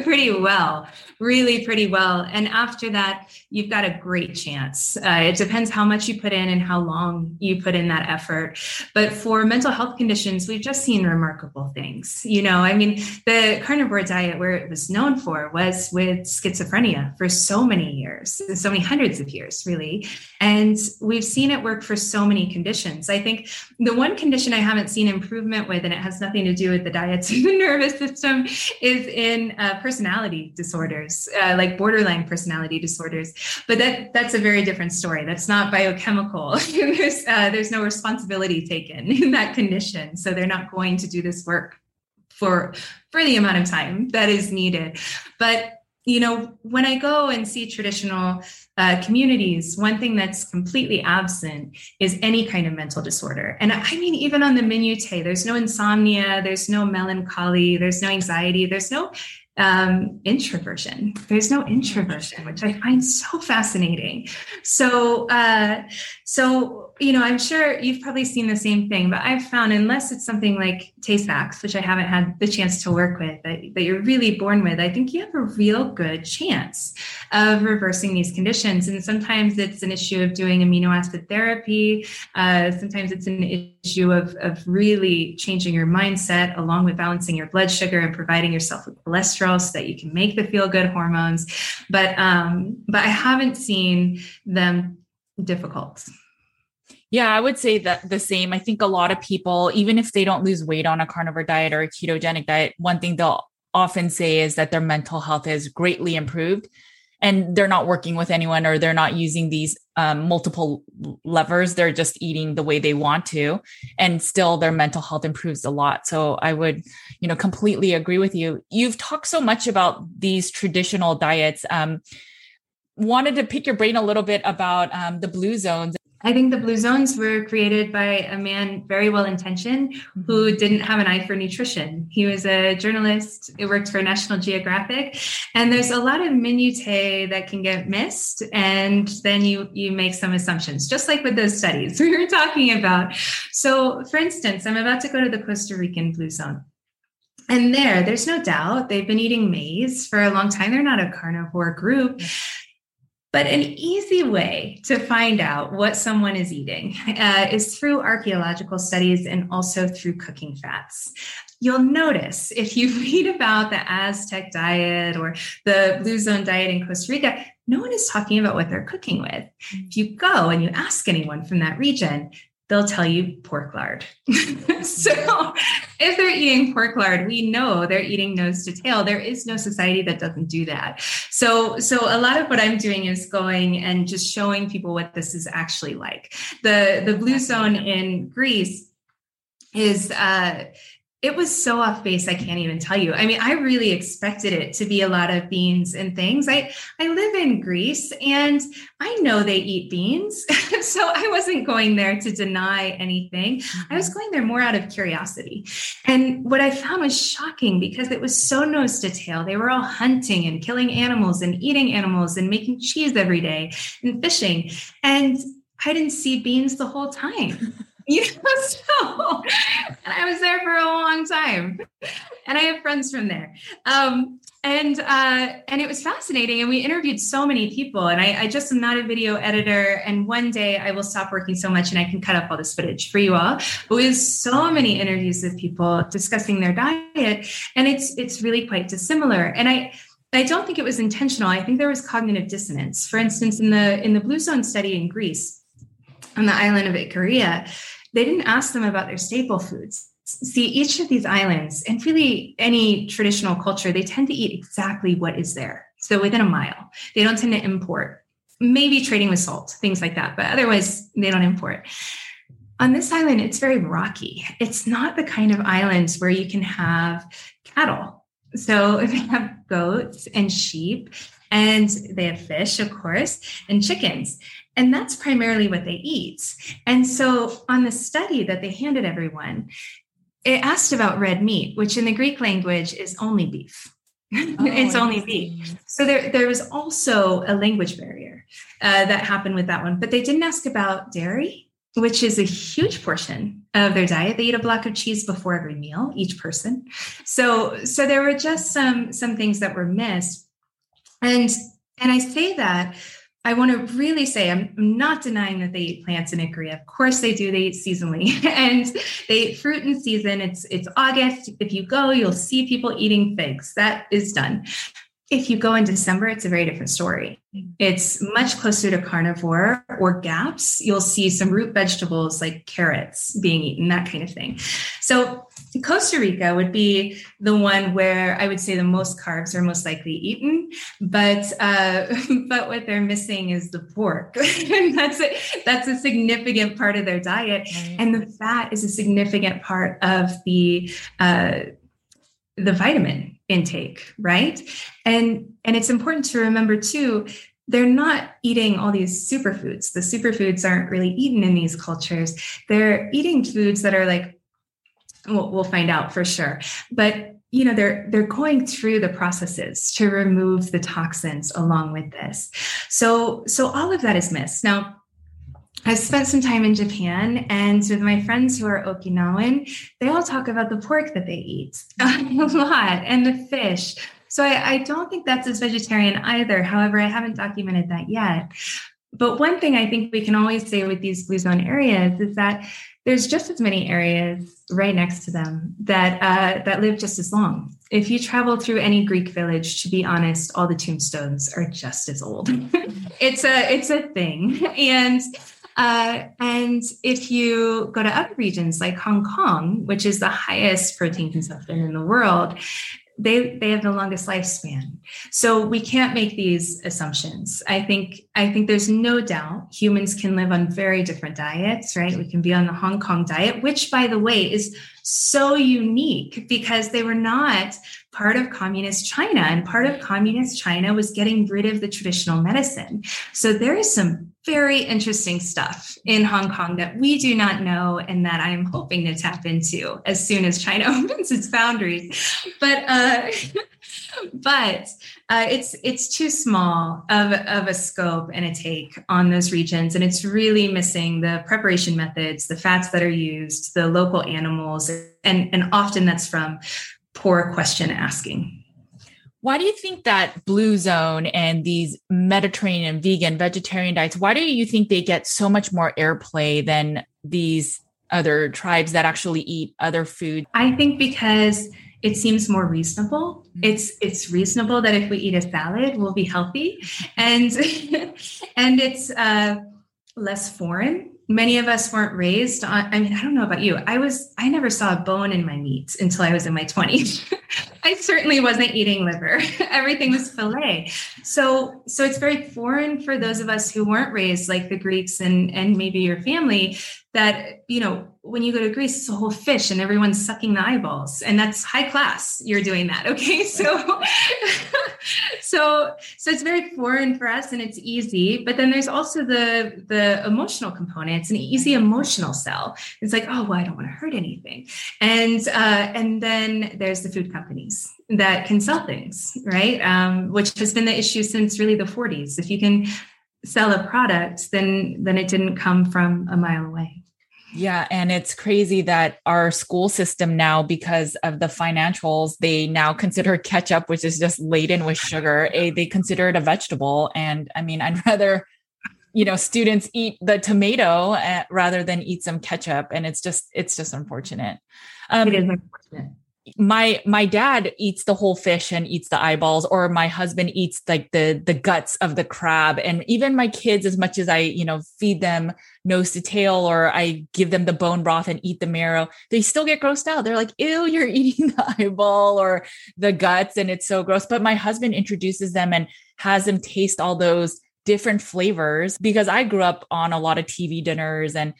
pretty well really pretty well. And after that you've got a great chance. Uh, it depends how much you put in and how long you put in that effort. But for mental health conditions we've just seen remarkable things. You know i mean the carnivore diet where it was known for was with schizophrenia for so many years so many hundreds of years really. And we've seen it work for so many conditions. I think the one condition i haven't seen improvement with, and it has nothing to do with the diets and the nervous system, is in uh, personality disorders, uh, like borderline personality disorders. But that that's a very different story. That's not biochemical. there's uh, there's no responsibility taken in that condition, so they're not going to do this work for for the amount of time that is needed. But you know, when I go and see traditional uh, communities, one thing that's completely absent is any kind of mental disorder. And I mean, even on the minutiae, there's no insomnia, there's no melancholy, there's no anxiety, there's no um, introversion. There's no introversion, which I find so fascinating. So, uh, so you know, I'm sure you've probably seen the same thing, but I've found unless it's something like Tay-Sachs, which I haven't had the chance to work with, that, that you're really born with, I think you have a real good chance of reversing these conditions. And sometimes it's an issue of doing amino acid therapy. Uh, sometimes it's an issue of, of really changing your mindset along with balancing your blood sugar and providing yourself with cholesterol so that you can make the feel good hormones. But, um, but I haven't seen them difficult. Yeah, I would say that the same. I think a lot of people, even if they don't lose weight on a carnivore diet or a ketogenic diet, one thing they'll often say is that their mental health has greatly improved and they're not working with anyone or they're not using these um, multiple levers. They're just eating the way they want to, and still their mental health improves a lot. So I would, you know, completely agree with you. You've talked so much about these traditional diets. Um, wanted to pick your brain a little bit about um, the blue zones I think the blue zones were created by a man very well intentioned who mm-hmm. didn't have an eye for nutrition. He was a journalist, he worked for National Geographic, and there's a lot of minutiae that can get missed, and then you you make some assumptions, just like with those studies we were talking about. So, for instance, I'm about to go to the Costa Rican blue zone. And there, there's no doubt they've been eating maize for a long time. They're not a carnivore group. But an easy way to find out what someone is eating uh, is through archaeological studies and also through cooking fats. You'll notice if you read about the Aztec diet or the Blue Zone diet in Costa Rica, no one is talking about what they're cooking with. If you go and you ask anyone from that region, they'll tell you pork lard. so if they're eating pork lard, we know they're eating nose to tail. There is no society that doesn't do that. So so a lot of what I'm doing is going and just showing people what this is actually like. The the blue zone in Greece is uh it was so off base i can't even tell you. I mean i really expected it to be a lot of beans and things. I i live in greece and i know they eat beans so i wasn't going there to deny anything. I was mm-hmm. going there more out of curiosity. And what i found was shocking because it was so nose to tail. They were all hunting and killing animals and eating animals and making cheese every day and fishing. And i didn't see beans the whole time you know, so and I was there for a long time, and I have friends from there. Um, and uh, and it was fascinating, and we interviewed so many people. And I, I just am not a video editor, and one day I will stop working so much, and I can cut up all this footage for you all. But we have so many interviews with people discussing their diet, and it's it's really quite dissimilar. And I. I don't think it was intentional. I think there was cognitive dissonance. For instance, in the in the blue zone study in Greece, on the island of Icaria, they didn't ask them about their staple foods. See, each of these islands, and really any traditional culture, they tend to eat exactly what is there. So within a mile, they don't tend to import, maybe trading with salt, things like that, but otherwise they don't import. On this island, it's very rocky. It's not the kind of islands where you can have cattle. So they have goats and sheep, and they have fish, of course, and chickens. And that's primarily what they eat. And so on the study that they handed everyone, it asked about red meat, which in the Greek language is only beef. Oh, it's only beef. So there, there was also a language barrier uh, that happened with that one. But they didn't ask about dairy, which is a huge portion of their diet. They eat a block of cheese before every meal, each person. So, so there were just some some things that were missed. And and I say that I want to really say I'm not denying that they eat plants in Icaria. Of course they do. They eat seasonally and they eat fruit in season. It's it's August. If you go, you'll see people eating figs. That is done. If you go in December, it's a very different story. It's much closer to carnivore or GAPS. You'll see some root vegetables like carrots being eaten, that kind of thing. So Costa Rica would be the one where I would say the most carbs are most likely eaten, but uh, but what they're missing is the pork. that's a, that's a significant part of their diet, right. and the fat is a significant part of the uh, the vitamin intake, right? And and it's important to remember too they're not eating all these superfoods. The superfoods aren't really eaten in these cultures. They're eating foods that are like we'll, we'll find out for sure but you know they're they're going through the processes to remove the toxins along with this so so all of that is missed now I've spent some time in Japan, and with my friends who are Okinawan, they all talk about the pork that they eat a lot and the fish. So I, I, don't think that's as vegetarian either. However, I haven't documented that yet. But one thing I think we can always say with these blue zone areas is that there's just as many areas right next to them that uh, that live just as long. If you travel through any Greek village, to be honest, all the tombstones are just as old. it's a it's a thing, and uh, and if you go to other regions like Hong Kong, which is the highest protein consumption in the world, they they have the longest lifespan. So we can't make these assumptions. I think i think there's no doubt humans can live on very different diets right? We can be on the hong kong diet which by the way is so unique because they were not part of communist china and part of communist china was getting rid of the traditional medicine. So there is some very interesting stuff in Hong Kong that we do not know and that I'm hoping to tap into as soon as China opens its boundaries. But uh, but uh, it's it's too small of, of a scope and a take on those regions, and it's really missing the preparation methods, the fats that are used, the local animals, and and often that's from poor question asking. Why do you think that blue zone and these Mediterranean vegan vegetarian diets, why do you think they get so much more airplay than these other tribes that actually eat other food? I think because it seems more reasonable. Mm-hmm. It's it's reasonable that if we eat a salad, we'll be healthy, and and it's uh, less foreign many of us weren't raised on i mean i don't know about you. I was i never saw a bone in my meat until i was in my 20s i certainly wasn't eating liver. Everything was filet. So so it's very foreign for those of us who weren't raised like the greeks and and maybe your family that you know when you go to greece it's a whole fish and everyone's sucking the eyeballs. And that's high class you're doing that okay? So so so it's very foreign for us and it's easy but then there's also the the emotional component. It's an easy emotional sell. It's like oh well i don't want to hurt anything. And uh and then there's the food companies that can sell things right? Um which has been the issue since really the 40s if you can sell a product then then it didn't come from a mile away yeah. And it's crazy that our school system now, because of the financials, they now consider ketchup, which is just laden with sugar, a, they consider it a vegetable. And I mean, I'd rather, you know, students eat the tomato uh, rather than eat some ketchup. And it's just, it's just unfortunate. Um, it is unfortunate my my dad eats the whole fish and eats the eyeballs or my husband eats like the the guts of the crab. And even my kids as much as i you know feed them nose to tail or i give them the bone broth and eat the marrow they still get grossed out. They're like ew you're eating the eyeball or the guts and it's so gross. But my husband introduces them and has them taste all those different flavors because I grew up on a lot of TV dinners and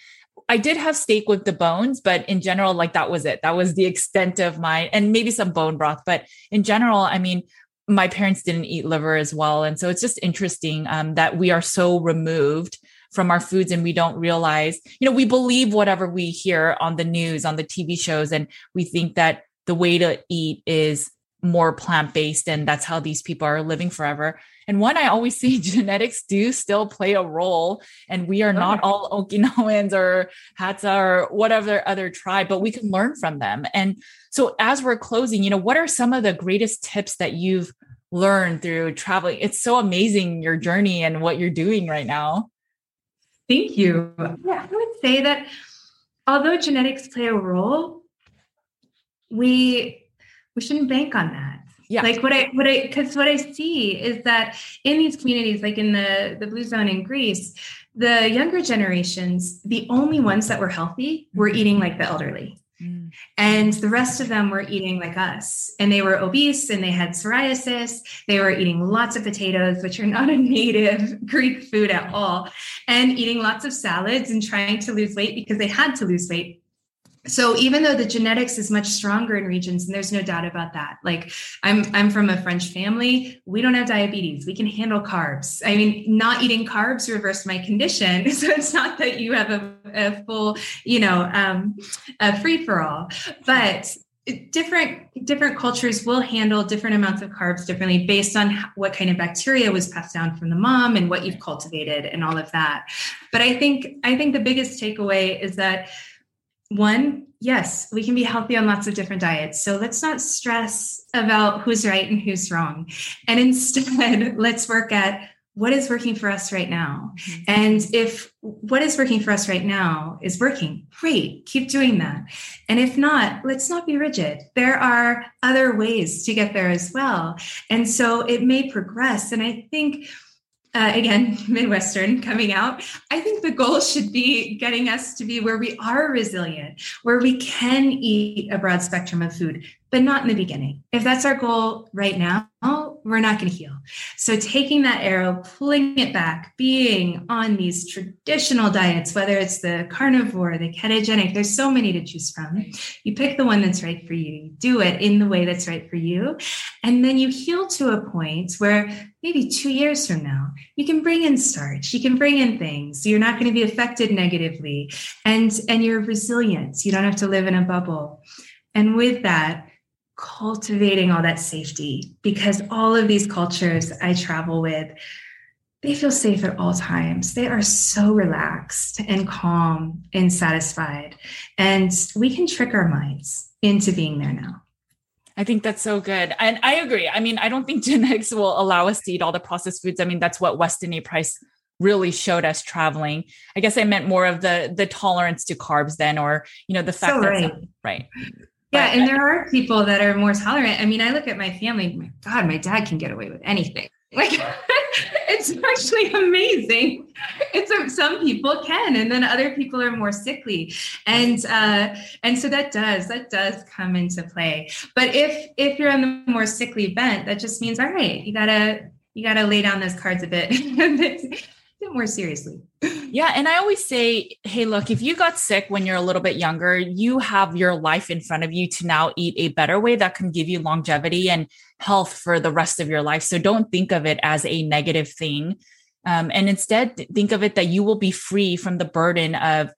I did have steak with the bones, but in general, like that was it. That was the extent of my, and maybe some bone broth. But in general, I mean, my parents didn't eat liver as well. And so it's just interesting um, that we are so removed from our foods and we don't realize, you know, we believe whatever we hear on the news, on the TV shows, and we think that the way to eat is more plant based and that's how these people are living forever. And one, I always see genetics do still play a role, and we are not oh. all Okinawans or Hadza or whatever other tribe, but we can learn from them. And so, as we're closing, you know, what are some of the greatest tips that you've learned through traveling? It's so amazing your journey and what you're doing right now. Thank you. Yeah, I would say that although genetics play a role, we we shouldn't bank on that yeah. Like what I what I because what I see is that in these communities, like in the the blue zone in Greece, the younger generations, the only ones that were healthy were mm-hmm. eating like the elderly. Mm. And the rest of them were eating like us. And they were obese and they had psoriasis. They were eating lots of potatoes, which are not a native Greek food at all, and eating lots of salads and trying to lose weight because they had to lose weight so even though the genetics is much stronger in regions and there's no doubt about that like i'm i'm from a french family we don't have diabetes we can handle carbs. I mean not eating carbs reversed my condition so it's not that you have a, a full you know um, a free for all but different different cultures will handle different amounts of carbs differently based on what kind of bacteria was passed down from the mom and what you've cultivated and all of that. But i think i think the biggest takeaway is that one, yes, we can be healthy on lots of different diets. So let's not stress about who's right and who's wrong. And instead, let's work at what is working for us right now. Mm-hmm. And if what is working for us right now is working, great, keep doing that. And if not, let's not be rigid. There are other ways to get there as well. And so it may progress. And I think uh, again, Midwestern coming out, I think the goal should be getting us to be where we are resilient, where we can eat a broad spectrum of food, but not in the beginning. If that's our goal right now, we're not going to heal. So taking that arrow, pulling it back, being on these traditional diets, whether it's the carnivore, the ketogenic, there's so many to choose from. You pick the one that's right for you. You do it in the way that's right for you. And then you heal to a point where maybe two years from now, you can bring in starch, you can bring in things. You're not going to be affected negatively. And, and you're resilient. You don't have to live in a bubble. And with that, cultivating all that safety because all of these cultures I travel with, they feel safe at all times. They are so relaxed and calm and satisfied. And we can trick our minds into being there now. I think that's so good. And I agree. I mean, I don't think genetics will allow us to eat all the processed foods. I mean, that's what Weston A. Price really showed us traveling. I guess I meant more of the the tolerance to carbs then, or you know, the fact so that right. right. Yeah, but, and there are people that are more tolerant. I mean, I look at my family, my God, my dad can get away with anything. Like it's actually amazing. It's a, some people can, and then other people are more sickly, and uh, and so that does that does come into play. But if if you're on the more sickly bent, that just means all right, you gotta you gotta lay down those cards a bit, more seriously. Yeah. And I always say, hey, look, if you got sick when you're a little bit younger, you have your life in front of you to now eat a better way that can give you longevity and health for the rest of your life. So don't think of it as a negative thing. Um, and instead, think of it that you will be free from the burden of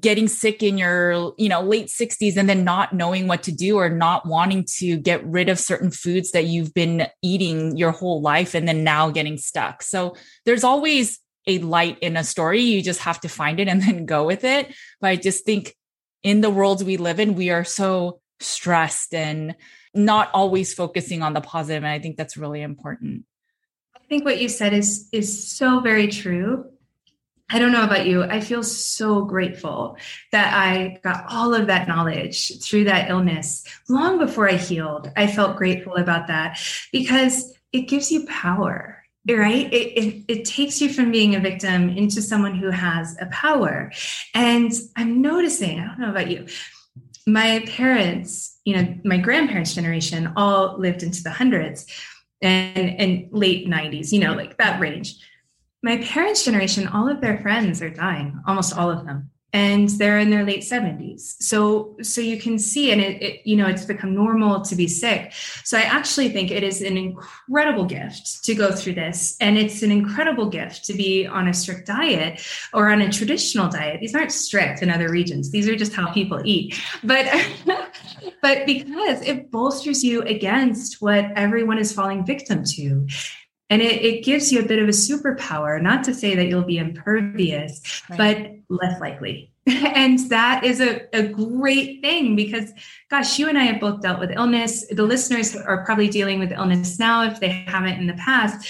getting sick in your you know late 60s and then not knowing what to do or not wanting to get rid of certain foods that you've been eating your whole life and then now getting stuck so there's always a light in a story. You just have to find it and then go with it. But I just think in the worlds we live in, we are so stressed and not always focusing on the positive. And I think that's really important. I think what you said is is so very true. I don't know about you. I feel so grateful that I got all of that knowledge through that illness long before I healed. I felt grateful about that because it gives you power right. It, it, it, takes you from being a victim into someone who has a power. And i'm noticing i don't know about you my parents you know my grandparents generation all lived into the hundreds and and late 90s you know like that range. My parents generation all of their friends are dying almost all of them and they're in their late 70s so so you can see and it, it, you know it's become normal to be sick. So i actually think it is an incredible gift to go through this and it's an incredible gift to be on a strict diet or on a traditional diet. These aren't strict in other regions. These are just how people eat. But but because it bolsters you against what everyone is falling victim to and it, it, gives you a bit of a superpower, not to say that you'll be impervious, right. but less likely. and that is a, a great thing because, gosh, you and I have both dealt with illness. The listeners are probably dealing with illness now if they haven't in the past.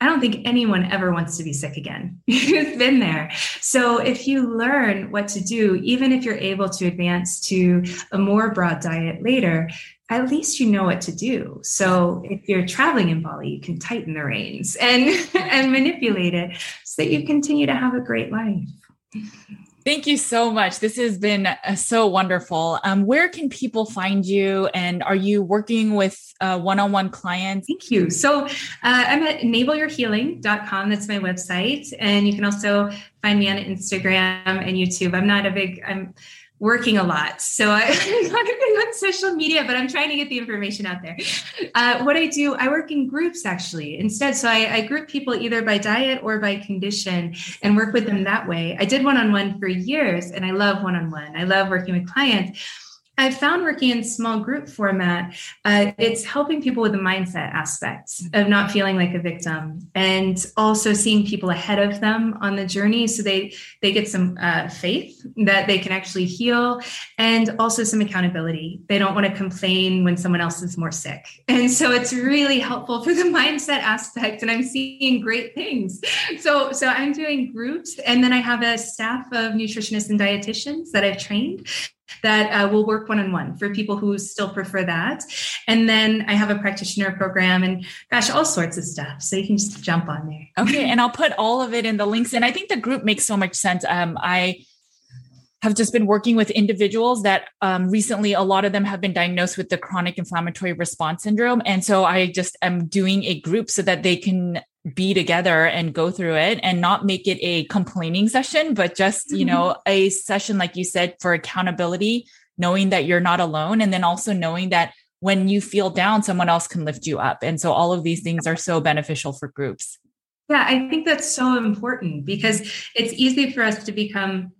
I don't think anyone ever wants to be sick again. You've been there. So if you learn what to do, even if you're able to advance to a more broad diet later, at least you know what to do. So if you're traveling in Bali, you can tighten the reins and and manipulate it so that you continue to have a great life. Thank you so much. This has been uh, so wonderful. Um, where can people find you? And are you working with uh, one-on-one clients? Thank you. So uh, I'm at enableyourhealing.com. That's my website. And you can also find me on Instagram and YouTube. I'm not a big, I'm working a lot. So I, am not on social media, but I'm trying to get the information out there. Uh, what I do, I work in groups actually instead. So I, I, group people either by diet or by condition and work with them that way. I did one on one for years and I love one on one. I love working with clients. I found working in small group format, uh, it's helping people with the mindset aspects of not feeling like a victim, and also seeing people ahead of them on the journey, so they they get some uh, faith that they can actually heal, and also some accountability. They don't want to complain when someone else is more sick, and so it's really helpful for the mindset aspect. And I'm seeing great things. So so I'm doing groups, and then I have a staff of nutritionists and dietitians that I've trained that uh, will work one on one for people who still prefer that. And then I have a practitioner program and gosh, all sorts of stuff. So you can just jump on there. Okay. And I'll put all of it in the links. And I think the group makes so much sense. Um, I, have just been working with individuals that um, recently a lot of them have been diagnosed with the chronic inflammatory response syndrome and so i just am doing a group so that they can be together and go through it and not make it a complaining session, but just, you know, mm-hmm. a session, like you said, for accountability, knowing that you're not alone. And then also knowing that when you feel down, someone else can lift you up. And so all of these things are so beneficial for groups. Yeah, I think that's so important because it's easy for us to become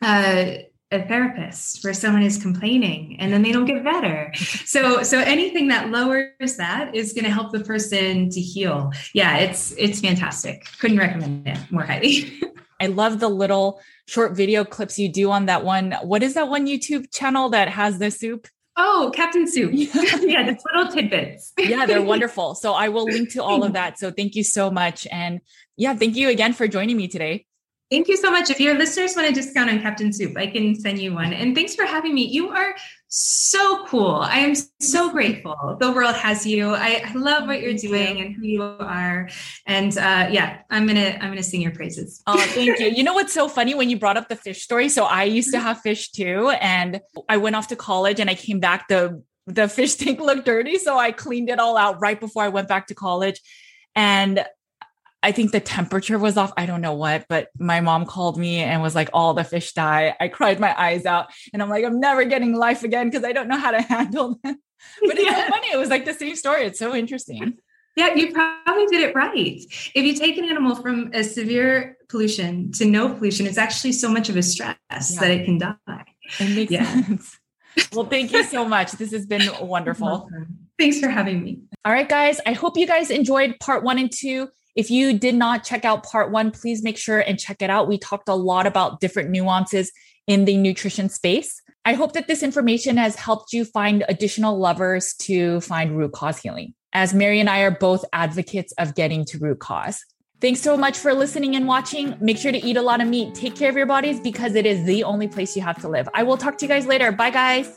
uh, a therapist where someone is complaining and then they don't get better. So so anything that lowers that is going to help the person to heal. Yeah, it's it's fantastic. Couldn't recommend it more highly. I love the little short video clips you do on that one. What is that one YouTube channel that has the soup? Oh, Captain Soup. yeah, just little tidbits. yeah, they're wonderful. So I will link to all of that. So thank you so much. And yeah, thank you again for joining me today. Thank you so much. If your listeners want a discount on Captain Soup, I can send you one. And thanks for having me. You are so cool. I am so grateful the world has you. I, I love what you're doing and who you are. And uh, yeah, I'm gonna I'm gonna sing your praises. Oh, thank you. You know what's so funny when you brought up the fish story? So I used to have fish too, and I went off to college and I came back. The the fish tank looked dirty, so I cleaned it all out right before I went back to college. And I think the temperature was off. I don't know what, but my mom called me and was like, all the fish die. I cried my eyes out and I'm like, I'm never getting life again because I don't know how to handle them. But it's yeah. so funny. It was like the same story. It's so interesting. Yeah, you probably did it right. If you take an animal from a severe pollution to no pollution, it's actually so much of a stress yeah. that it can die. It makes yeah. sense. Well, thank you so much. This has been wonderful. Thanks for having me. All right, guys. I hope you guys enjoyed part one and two. If you did not check out part one, please make sure and check it out. We talked a lot about different nuances in the nutrition space. I hope that this information has helped you find additional levers to find root cause healing, as Mary and I are both advocates of getting to root cause. Thanks so much for listening and watching. Make sure to eat a lot of meat. Take care of your bodies because it is the only place you have to live. I will talk to you guys later. Bye, guys.